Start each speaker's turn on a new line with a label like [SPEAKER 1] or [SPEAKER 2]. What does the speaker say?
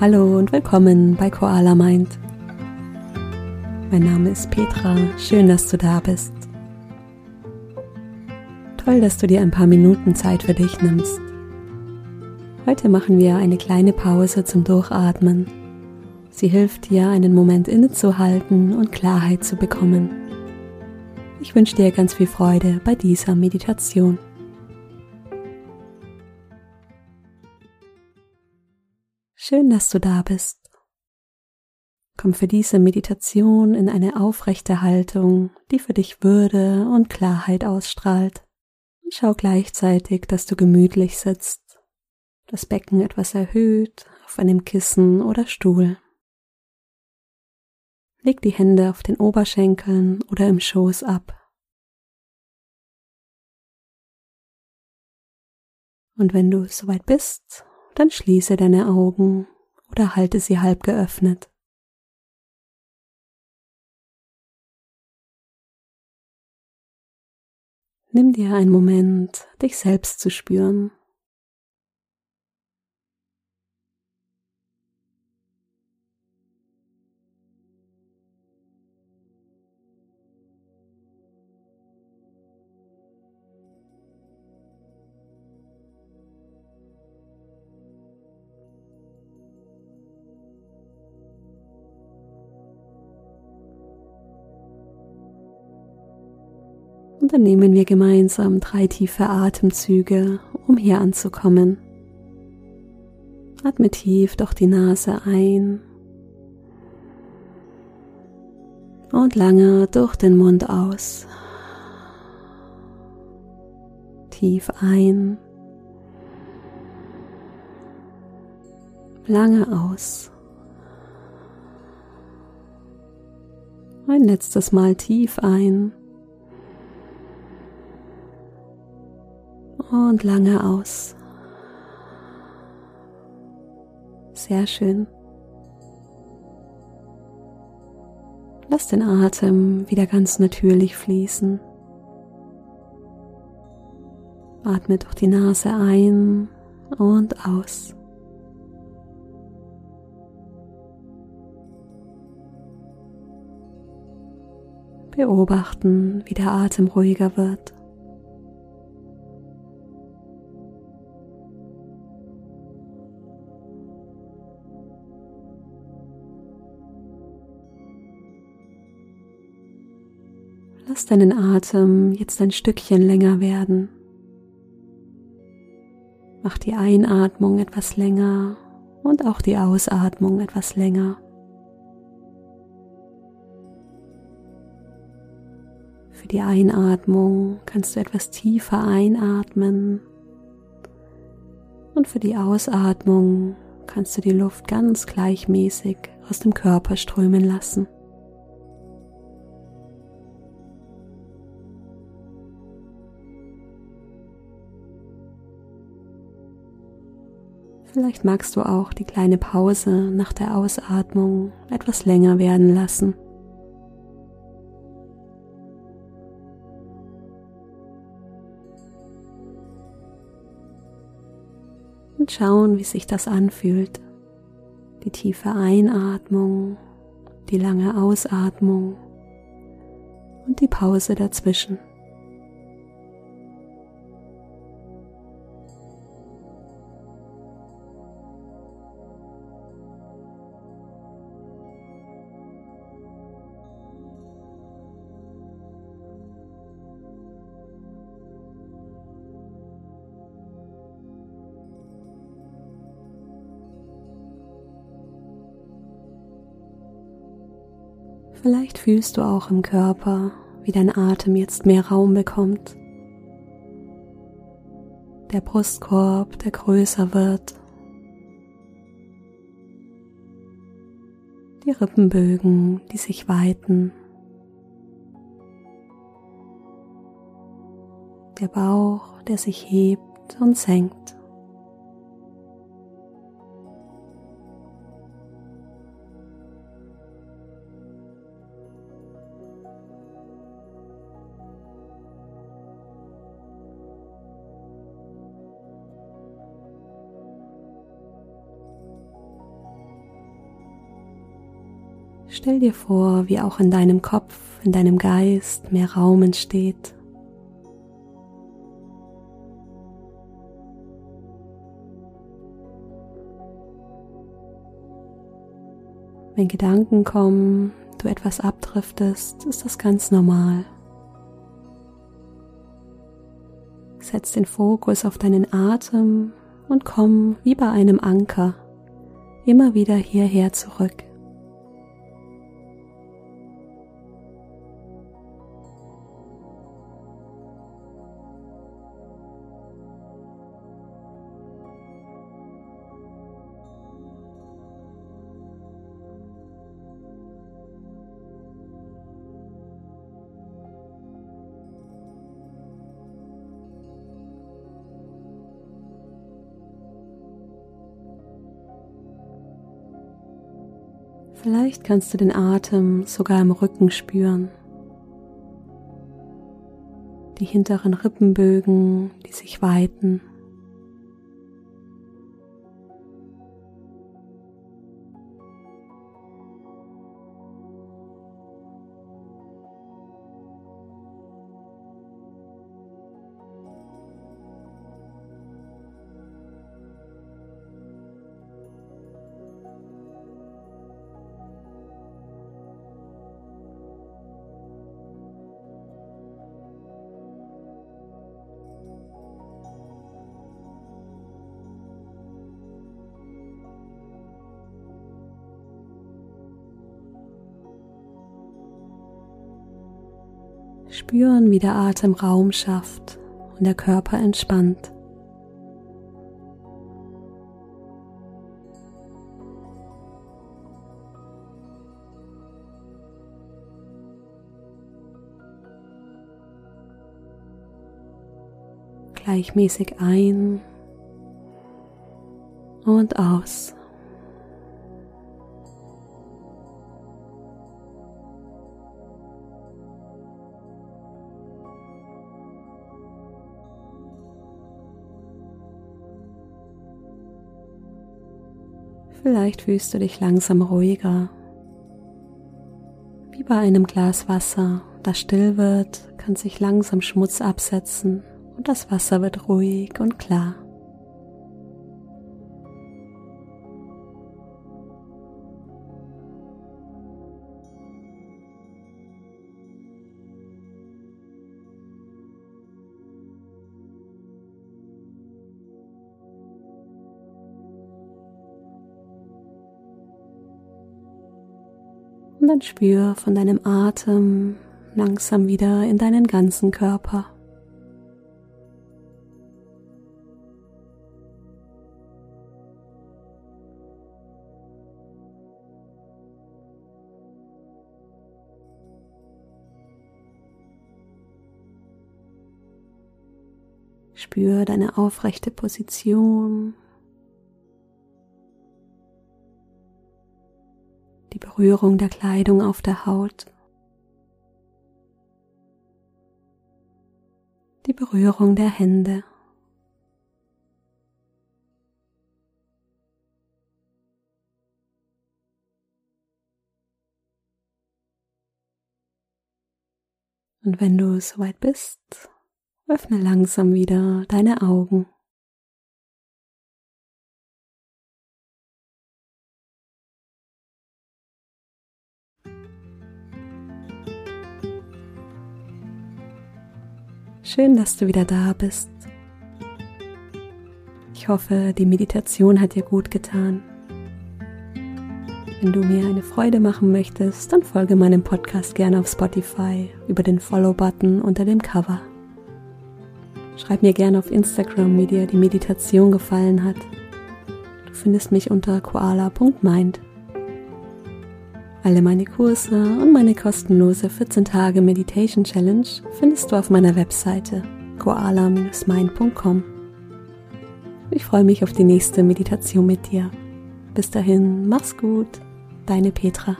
[SPEAKER 1] Hallo und willkommen bei Koala Mind. Mein Name ist Petra, schön, dass du da bist. Toll, dass du dir ein paar Minuten Zeit für dich nimmst. Heute machen wir eine kleine Pause zum Durchatmen. Sie hilft dir, einen Moment innezuhalten und Klarheit zu bekommen. Ich wünsche dir ganz viel Freude bei dieser Meditation. Schön, dass du da bist. Komm für diese Meditation in eine aufrechte Haltung, die für dich Würde und Klarheit ausstrahlt. Und schau gleichzeitig, dass du gemütlich sitzt, das Becken etwas erhöht auf einem Kissen oder Stuhl. Leg die Hände auf den Oberschenkeln oder im Schoß ab. Und wenn du soweit bist, dann schließe deine Augen oder halte sie halb geöffnet. Nimm dir einen Moment, dich selbst zu spüren. Und dann nehmen wir gemeinsam drei tiefe Atemzüge, um hier anzukommen. Atme tief durch die Nase ein und lange durch den Mund aus. Tief ein, lange aus. Ein letztes Mal tief ein. Und lange aus. Sehr schön. Lass den Atem wieder ganz natürlich fließen. Atme durch die Nase ein und aus. Beobachten, wie der Atem ruhiger wird. Lass deinen Atem jetzt ein Stückchen länger werden. Mach die Einatmung etwas länger und auch die Ausatmung etwas länger. Für die Einatmung kannst du etwas tiefer einatmen und für die Ausatmung kannst du die Luft ganz gleichmäßig aus dem Körper strömen lassen. Vielleicht magst du auch die kleine Pause nach der Ausatmung etwas länger werden lassen. Und schauen, wie sich das anfühlt. Die tiefe Einatmung, die lange Ausatmung und die Pause dazwischen. Vielleicht fühlst du auch im Körper, wie dein Atem jetzt mehr Raum bekommt. Der Brustkorb, der größer wird. Die Rippenbögen, die sich weiten. Der Bauch, der sich hebt und senkt. Stell dir vor, wie auch in deinem Kopf, in deinem Geist mehr Raum entsteht. Wenn Gedanken kommen, du etwas abdriftest, ist das ganz normal. Setz den Fokus auf deinen Atem und komm wie bei einem Anker immer wieder hierher zurück. Vielleicht kannst du den Atem sogar im Rücken spüren. Die hinteren Rippenbögen, die sich weiten. Spüren, wie der Atem Raum schafft und der Körper entspannt. Gleichmäßig ein und aus. Vielleicht fühlst du dich langsam ruhiger. Wie bei einem Glas Wasser, das still wird, kann sich langsam Schmutz absetzen und das Wasser wird ruhig und klar. Und dann spür von deinem Atem langsam wieder in deinen ganzen Körper. Spür deine aufrechte Position Berührung der Kleidung auf der Haut, die Berührung der Hände. Und wenn du soweit bist, öffne langsam wieder deine Augen. Schön, dass du wieder da bist. Ich hoffe, die Meditation hat dir gut getan. Wenn du mir eine Freude machen möchtest, dann folge meinem Podcast gerne auf Spotify über den Follow-Button unter dem Cover. Schreib mir gerne auf Instagram, wie dir die Meditation gefallen hat. Du findest mich unter koala.mind. Alle meine Kurse und meine kostenlose 14 Tage Meditation Challenge findest du auf meiner Webseite koala-mind.com. Ich freue mich auf die nächste Meditation mit dir. Bis dahin, mach's gut, deine Petra.